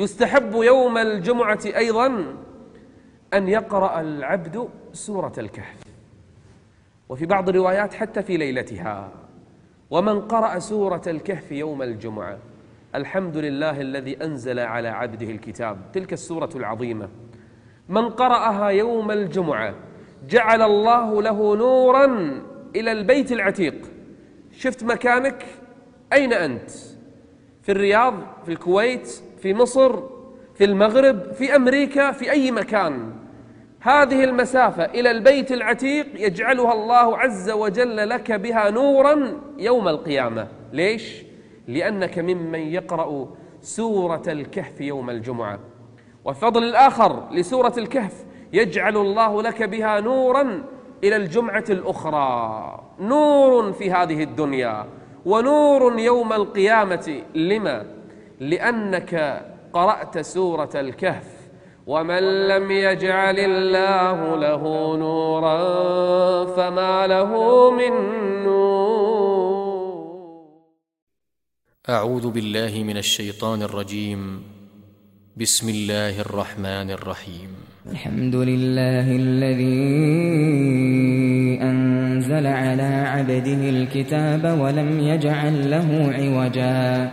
يستحب يوم الجمعة أيضا أن يقرأ العبد سورة الكهف. وفي بعض الروايات حتى في ليلتها. ومن قرأ سورة الكهف يوم الجمعة الحمد لله الذي أنزل على عبده الكتاب تلك السورة العظيمة. من قرأها يوم الجمعة جعل الله له نورا إلى البيت العتيق. شفت مكانك؟ أين أنت؟ في الرياض؟ في الكويت؟ في مصر في المغرب في أمريكا في أي مكان. هذه المسافة إلى البيت العتيق يجعلها الله عز وجل لك بها نورا يوم القيامة. ليش؟ لأنك ممن يقرأ سورة الكهف يوم الجمعة. وفضل الآخر لسورة الكهف يجعل الله لك بها نورا إلى الجمعة الأخرى. نور في هذه الدنيا ونور يوم القيامة. لما؟ لأنك قرأت سورة الكهف ومن لم يجعل الله له نورا فما له من نور. أعوذ بالله من الشيطان الرجيم. بسم الله الرحمن الرحيم. الحمد لله الذي أنزل على عبده الكتاب ولم يجعل له عوجا.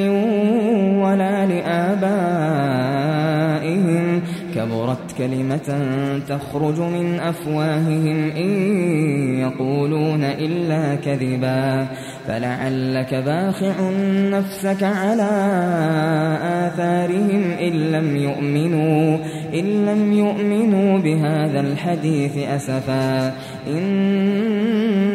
كبرت كلمة تخرج من أفواههم إن يقولون إلا كذبا فلعلك باخع نفسك على آثارهم إن لم يؤمنوا إن لم يؤمنوا بهذا الحديث أسفا.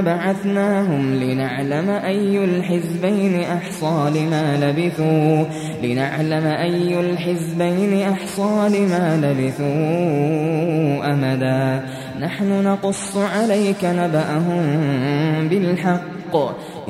بعثناهم لنعلم أي الحزبين أحصى لما لبثوا لنعلم أي الحزبين أحصى لما لبثوا أمدا. نحن نقص عليك نبأهم بالحق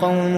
قوم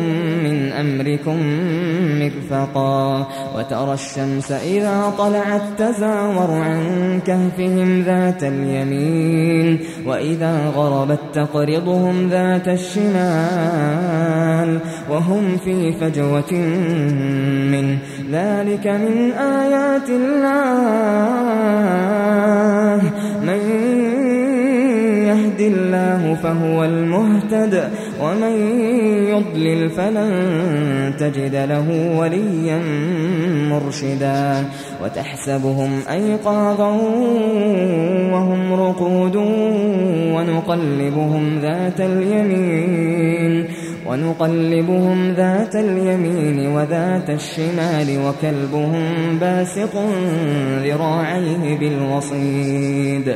من أمركم مرفقا وترى الشمس إذا طلعت تزاور عن كهفهم ذات اليمين وإذا غربت تقرضهم ذات الشمال وهم في فجوة من ذلك من آيات الله. من يهد الله فهو المهتد ومن يضلل فلن تجد له وليا مرشدا. وتحسبهم أيقاظا وهم رقود ونقلبهم ذات اليمين ونقلبهم ذات اليمين وذات الشمال وكلبهم باسق ذراعيه بالوصيد.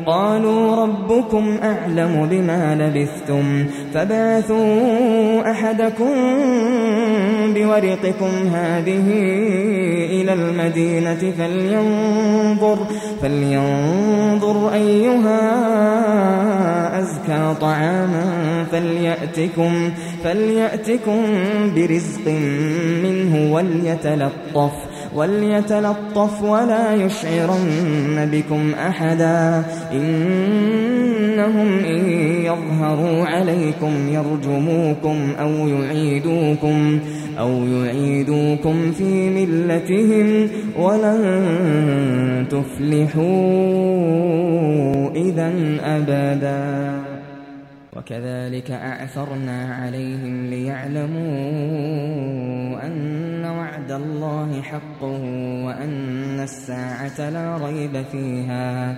قالوا ربكم أعلم بما لبثتم فبعثوا أحدكم بورقكم هذه إلى المدينة فلينظر, فلينظر أيها أزكى طعاما فليأتكم, فليأتكم برزق منه وليتلطف وليتلطف ولا يشعرن بكم أحدا. إنهم إن يظهروا عليكم يرجموكم أو يعيدوكم أو يعيدوكم في ملتهم ولن تفلحوا إذا أبدا. وكذلك أعثرنا عليهم ليعلموا أن وعد الله حق وأن الساعة لا ريب فيها.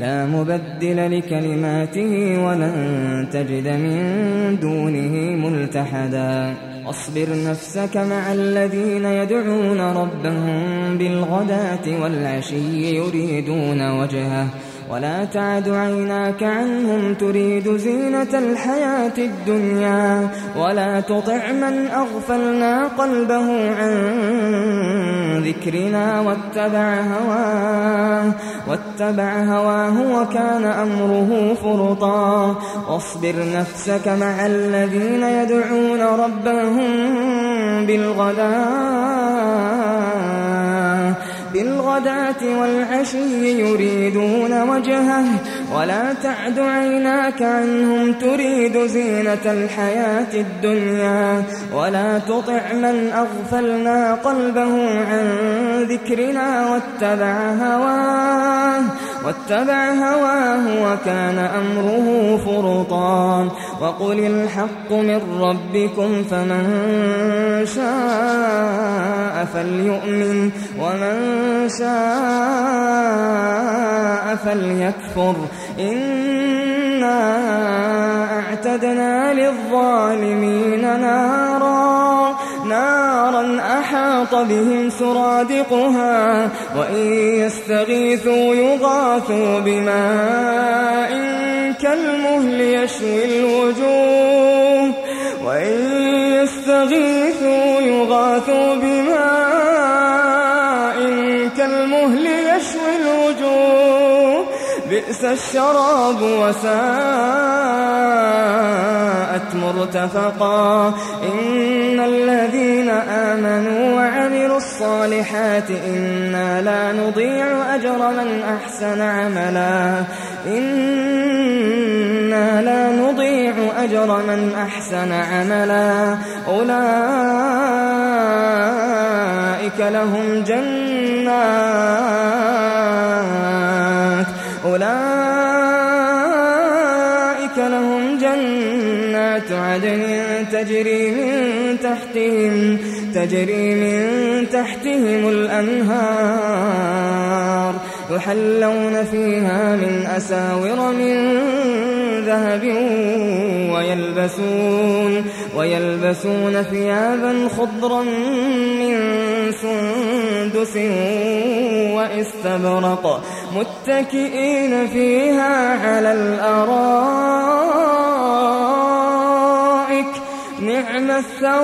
لا مبدل لكلماته ولن تجد من دونه ملتحدا. واصبر نفسك مع الذين يدعون ربهم بالغداة والعشي يريدون وجهه. ولا تعد عيناك عنهم تريد زينة الحياة الدنيا ولا تطع من أغفلنا قلبه عن ذكرنا واتبع هواه واتبع هواه وكان أمره فرطا واصبر نفسك مع الذين يدعون ربهم بالغداة بالغداة والعشي يريدون وجهه ولا تعد عيناك عنهم تريد زينة الحياة الدنيا ولا تطع من أغفلنا قلبه عن ذكرنا واتبع هواه واتبع هواه وكان أمره فرطا. وقل الحق من ربكم فمن شاء فليؤمن ومن شاء فليكفر إنا أعتدنا للظالمين نارا نارا أحاط بهم سرادقها وإن يستغيثوا يغاثوا بماء كالمهل يشوي الوجوه وإن يستغيثوا يغاثوا بماء بئس الشراب وساءت مرتفقا. إن الذين آمنوا وعملوا الصالحات إنا لا نضيع أجر من أحسن عملا. إنا لا نضيع أجر من أحسن عملا. أولئك لهم جنات. أولئك عدن تجري من تحتهم تجري من تحتهم الأنهار. يحلون فيها من أساور من ذهب ويلبسون ويلبسون ثيابا خضرا من سندس وإستبرق متكئين فيها على الأرائك. نعم الثواب.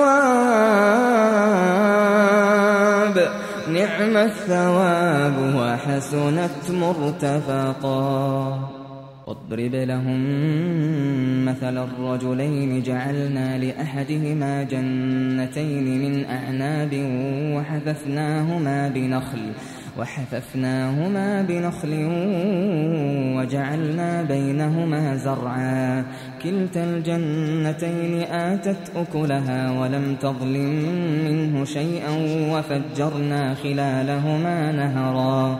نعم الثواب وحسنت مرتفقا. واضرب لهم مثل الرجلين جعلنا لأحدهما جنتين من أعناب وحففناهما بنخل. وحففناهما بنخل وجعلنا بينهما زرعا. كلتا الجنتين آتت أكلها ولم تظلم منه شيئا وفجرنا خلالهما نهرا.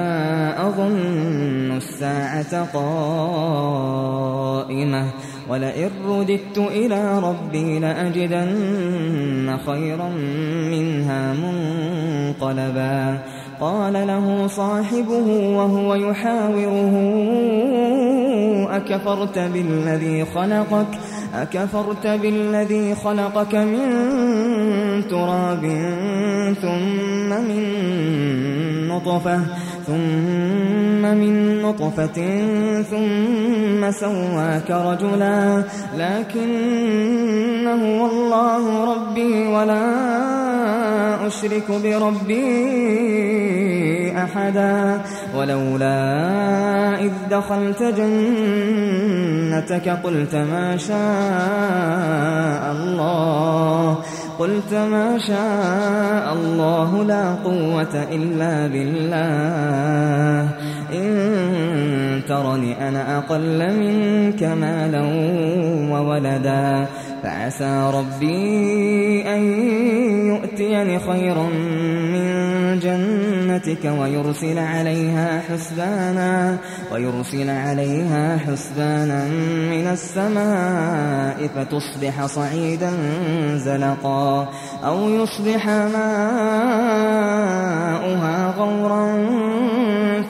أظن الساعة قائمة. ولئن رددت إلى ربي لأجدن خيرا منها منقلبا. قال له صاحبه وهو يحاوره أكفرت بالذي خلقك؟ أكفرت بالذي خلقك من تراب ثم من نطفة ثم من نطفة ثم سواك رجلا. لكن هو الله ربي ولا أشرك بربي أحدا. ولولا إذ دخلت جنتك قلت ما شاء الله. قلت ما شاء الله لا قوة إلا بالله. إن ترني أنا أقل منك مالا وولدا فعسى ربي أن يؤتيني خيرا من جنتك ويرسل عليها حسبانا ويرسل عليها حسبانا من السماء فتصبح صعيدا زلقا أو يصبح ماؤها غورا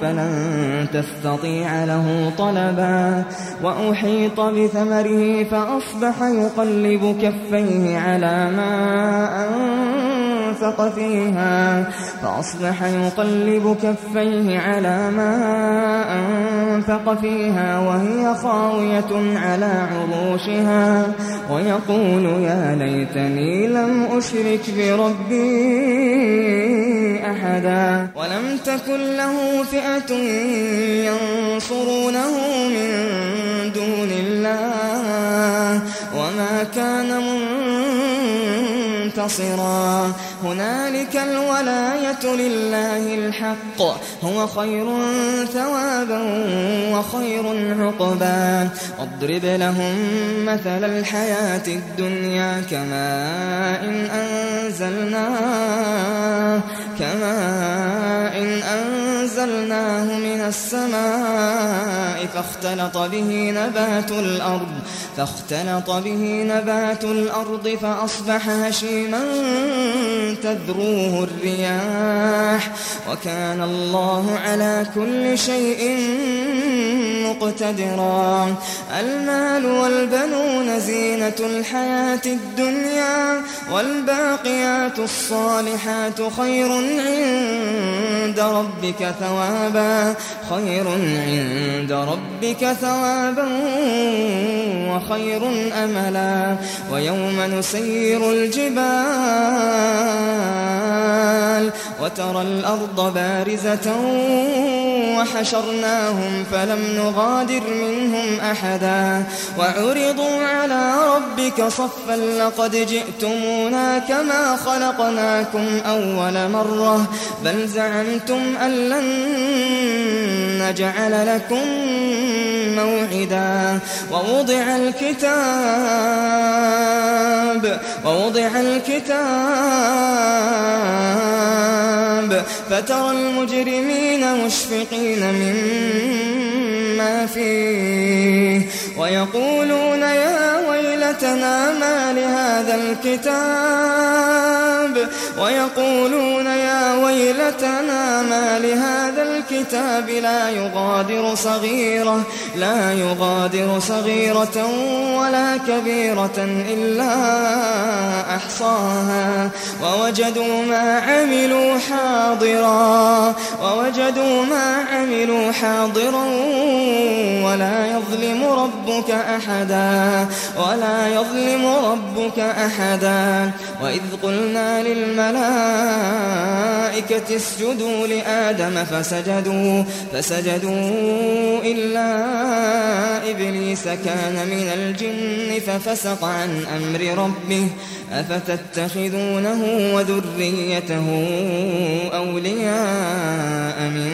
فلن تستطيع له طلبا. وأحيط بثمره فأصبح يقلب كفيه على ما أنفق فيها. فأصبح يقلب كفيه على ما أنفق فيها وهي خاوية على عروشها. ويقول يا ليتني لم أشرك بربي أحدا. ولم تكن له فئة ينصرونه من دون الله. وما كان منتصرا. هنالك الولاية لله الحق. هو خير ثوابا وخير عقبا. واضرب لهم مثل الحياة الدنيا كماء إن أنزلناه كماء إن أنزلناه من السماء فاختلط به نبات الأرض فاختلط به نبات الأرض فأصبح هشيما. تذروه الرياح وكان الله على كل شيء مقتدرا. المال والبنون زينة الحياة الدنيا والباقيات الصالحات خير عند ربك ثوابا خير عند ربك ثوابا وخير أملا. ويوم نسير الجبال وترى الأرض بارزة وحشرناهم فلم نغادر منهم أحدا. وعرضوا على ربك صفا لقد جئتمونا كما خلقناكم أول مرة. بل زعمتم أن لن نجعل لكم موعدا. ووضع الكتاب ووضع الكتاب. فترى المجرمين مشفقين مما فيه ويقولون يا ويلتنا ما لهذا الكتاب ويقولون يا ويلتنا ما لهذا الكتاب لا يغادر صغيرة لا يغادر صغيرة ولا كبيرة إلا أحصاها. ووجدوا ما عملوا حاضرا ووجدوا ما عملوا حاضرا ولا يظلم ربك أحدا ولا يظلم ربك أحدا. وإذ قلنا للملائكة اسجدوا لآدم فسجدوا فسجدوا إلا إبليس كان من الجن ففسق عن أمر ربه. أفتتخذونه وذريته أولياء من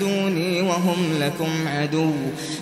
دوني وهم لكم عدو.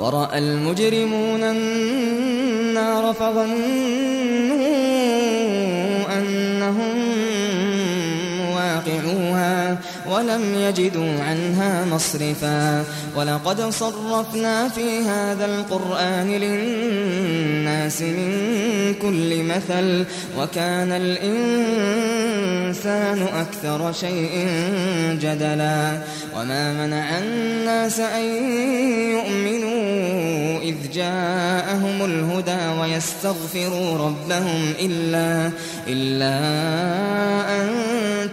ورأى المجرمون النار فظنوا أنهم واقعوها ولم يجدوا عنها مصرفا. ولقد صرفنا في هذا القرآن للناس من كل مثل وكان الإنسان أكثر شيء جدلا. وما منع الناس أن يؤمنوا إذ جاءهم الهدى ويستغفروا ربهم إلا, إلا أن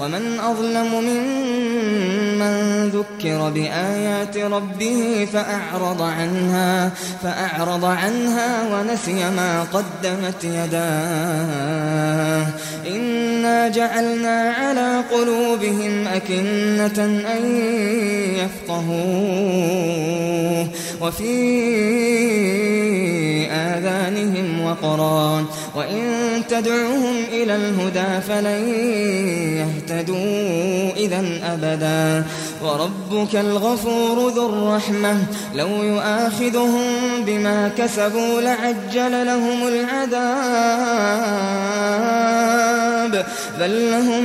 ومن أظلم ممن ذكر بآيات ربه فأعرض عنها فأعرض عنها ونسي ما قدمت يداه. إنا جعلنا على قلوبهم أكنة أن يفقهوه وفي آذانهم وقرا وإن تدعوهم إلى الهدى فلن يهتدوا إذا أبدا وربك الغفور ذو الرحمة لو يؤاخذهم بما كسبوا لعجل لهم العذاب بل لهم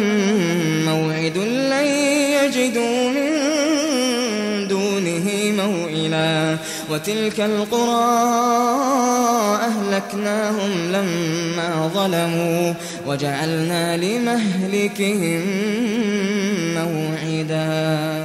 موعد لن يجدوا من دونه موئلا وتلك القرى أهلكناهم لما ظلموا وجعلنا لمهلكهم موعدا.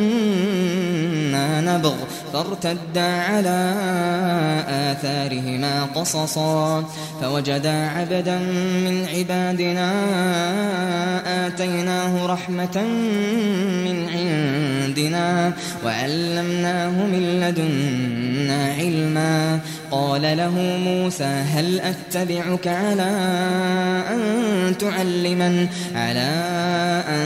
نبغ فارتدا على آثارهما قصصا. فوجدا عبدا من عبادنا آتيناه رحمة من عندنا وعلمناه من لدنا علما. قال له موسى هل أتبعك على أن تعلمن على أن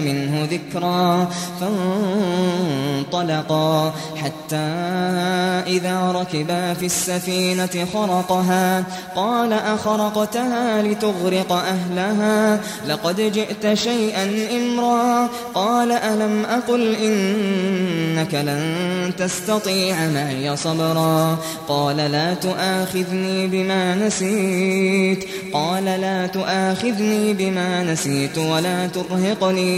منه ذكرا فانطلقا حتى إذا ركبا في السفينة خرقها قال أخرقتها لتغرق أهلها لقد جئت شيئا إمرا قال ألم أقل إنك لن تستطيع معي صبرا قال لا تؤاخذني بما نسيت قال لا تؤاخذني بما نسيت ولا ترهقني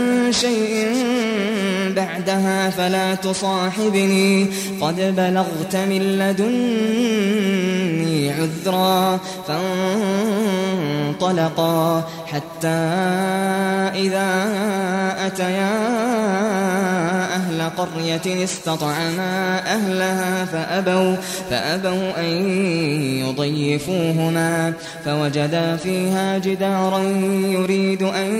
شيء بعدها فلا تصاحبني. قد بلغت من لدني عذرا فانطلقا حتى إذا أتيا قرية استطعما أهلها فأبوا, فأبوا أن يضيفوهما فوجدا فيها جدارا يريد أن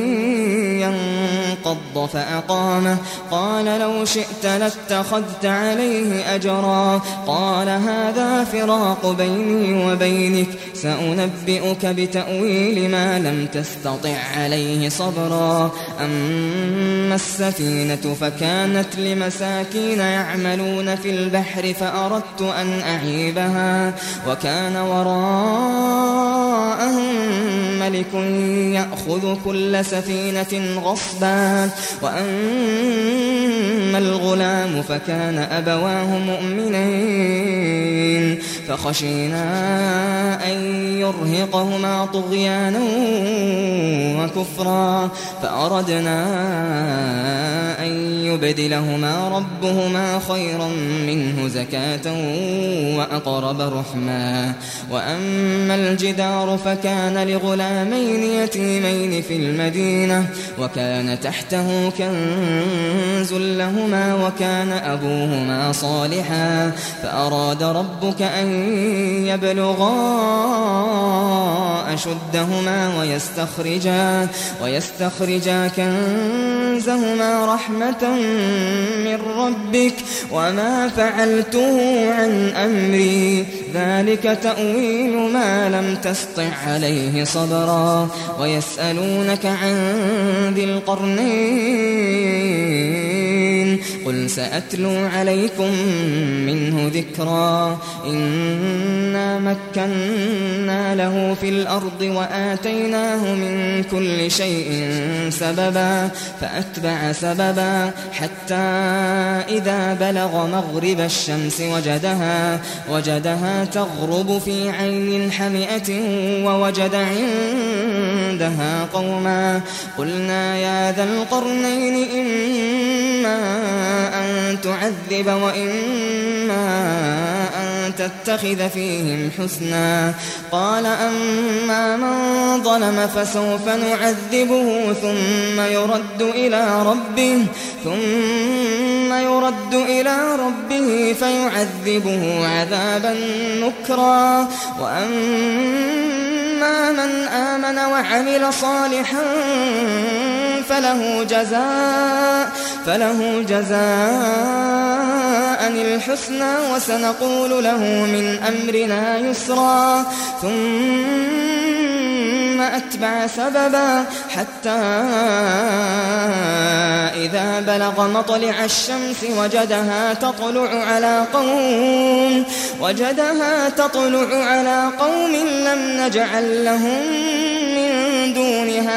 ينقض فأقامه. قال لو شئت لاتخذت عليه أجرا. قال هذا فراق بيني وبينك سأنبئك بتأويل ما لم تستطع عليه صبرا. أما السفينة فكانت لمساكين يعملون في البحر فأردت أن أعيبها وكان وراءهم ملك يأخذ كل سفينة غصبا وأما الغلام فكان أبواه مؤمنين فخشينا أن يرهقهما طغيانا وكفرا فأردنا أن يبدلهما ربهما خيرا منه زكاة وأقرب رحما وأما الجدار فكان لغلامين يتيمين في المدينة وكان تحته كنز لهما وكان أبوهما صالحا فأراد ربك أن يبلغا أشدهما ويستخرجا ويستخرجا كنزهما رحمة من ربك وما فعلته عن أمري. ذلك تأويل ما لم تسطع عليه صبرا. ويسألونك عن ذي القرنين قل سأتلو عليكم منه ذكرا. إنا مكنا له في الأرض وآتيناه من كل شيء سببا فأتبع سببا حتى إذا بلغ مغرب الشمس وجدها وجدها تغرب في عين حمئة ووجد عندها قوما. قلنا يا ذا القرنين إما أن تعذب وإما أن تتخذ فيهم حسنا. قال أما من ظلم فسوف نعذبه ثم يرد إلى ربه ثم يرد إلى ربه فيعذبه عذابا نكرا. وأما من آمن وعمل صالحا فله جزاء فله جزاء الحسنى وسنقول له من أمرنا يسرا. ثم أتبع سببا حتى إذا بلغ مطلع الشمس وجدها تطلع على قوم وجدها تطلع على قوم لم نجعل لهم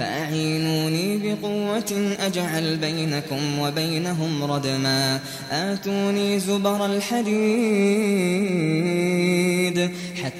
فأعينوني بقوة أجعل بينكم وبينهم ردما. آتوني زبر الحديد حتى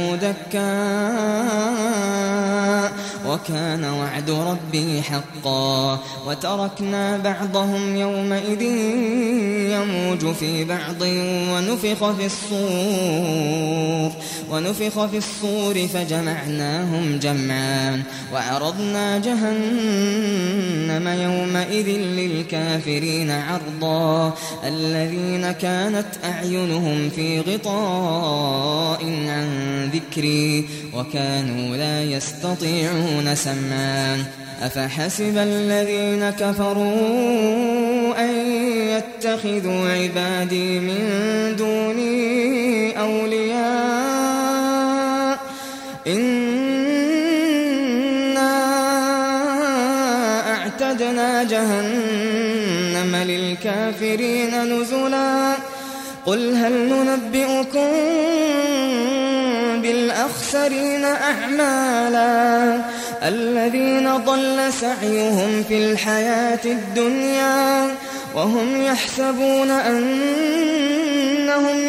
دكا وكان وعد ربي حقا وتركنا بعضهم يومئذ يموج في بعض ونفخ في الصور ونفخ في الصور فجمعناهم جمعا وعرضنا جهنم يومئذ للكافرين عرضا الذين كانت أعينهم في غطاء عن ذكري وكانوا لا يستطيعون سمعا أفحسب الذين كفروا أن يتخذوا عبادي من دوني أولياء؟ إنا أعتدنا جهنم للكافرين نزلا قل هل ننبئكم بالأخسرين أعمالا. الذين ضل سعيهم في الحياة الدنيا وهم يحسبون أنهم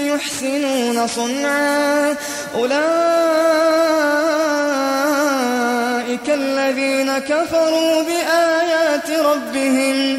يحسنون صنعا. أولئك الذين كفروا بآيات ربهم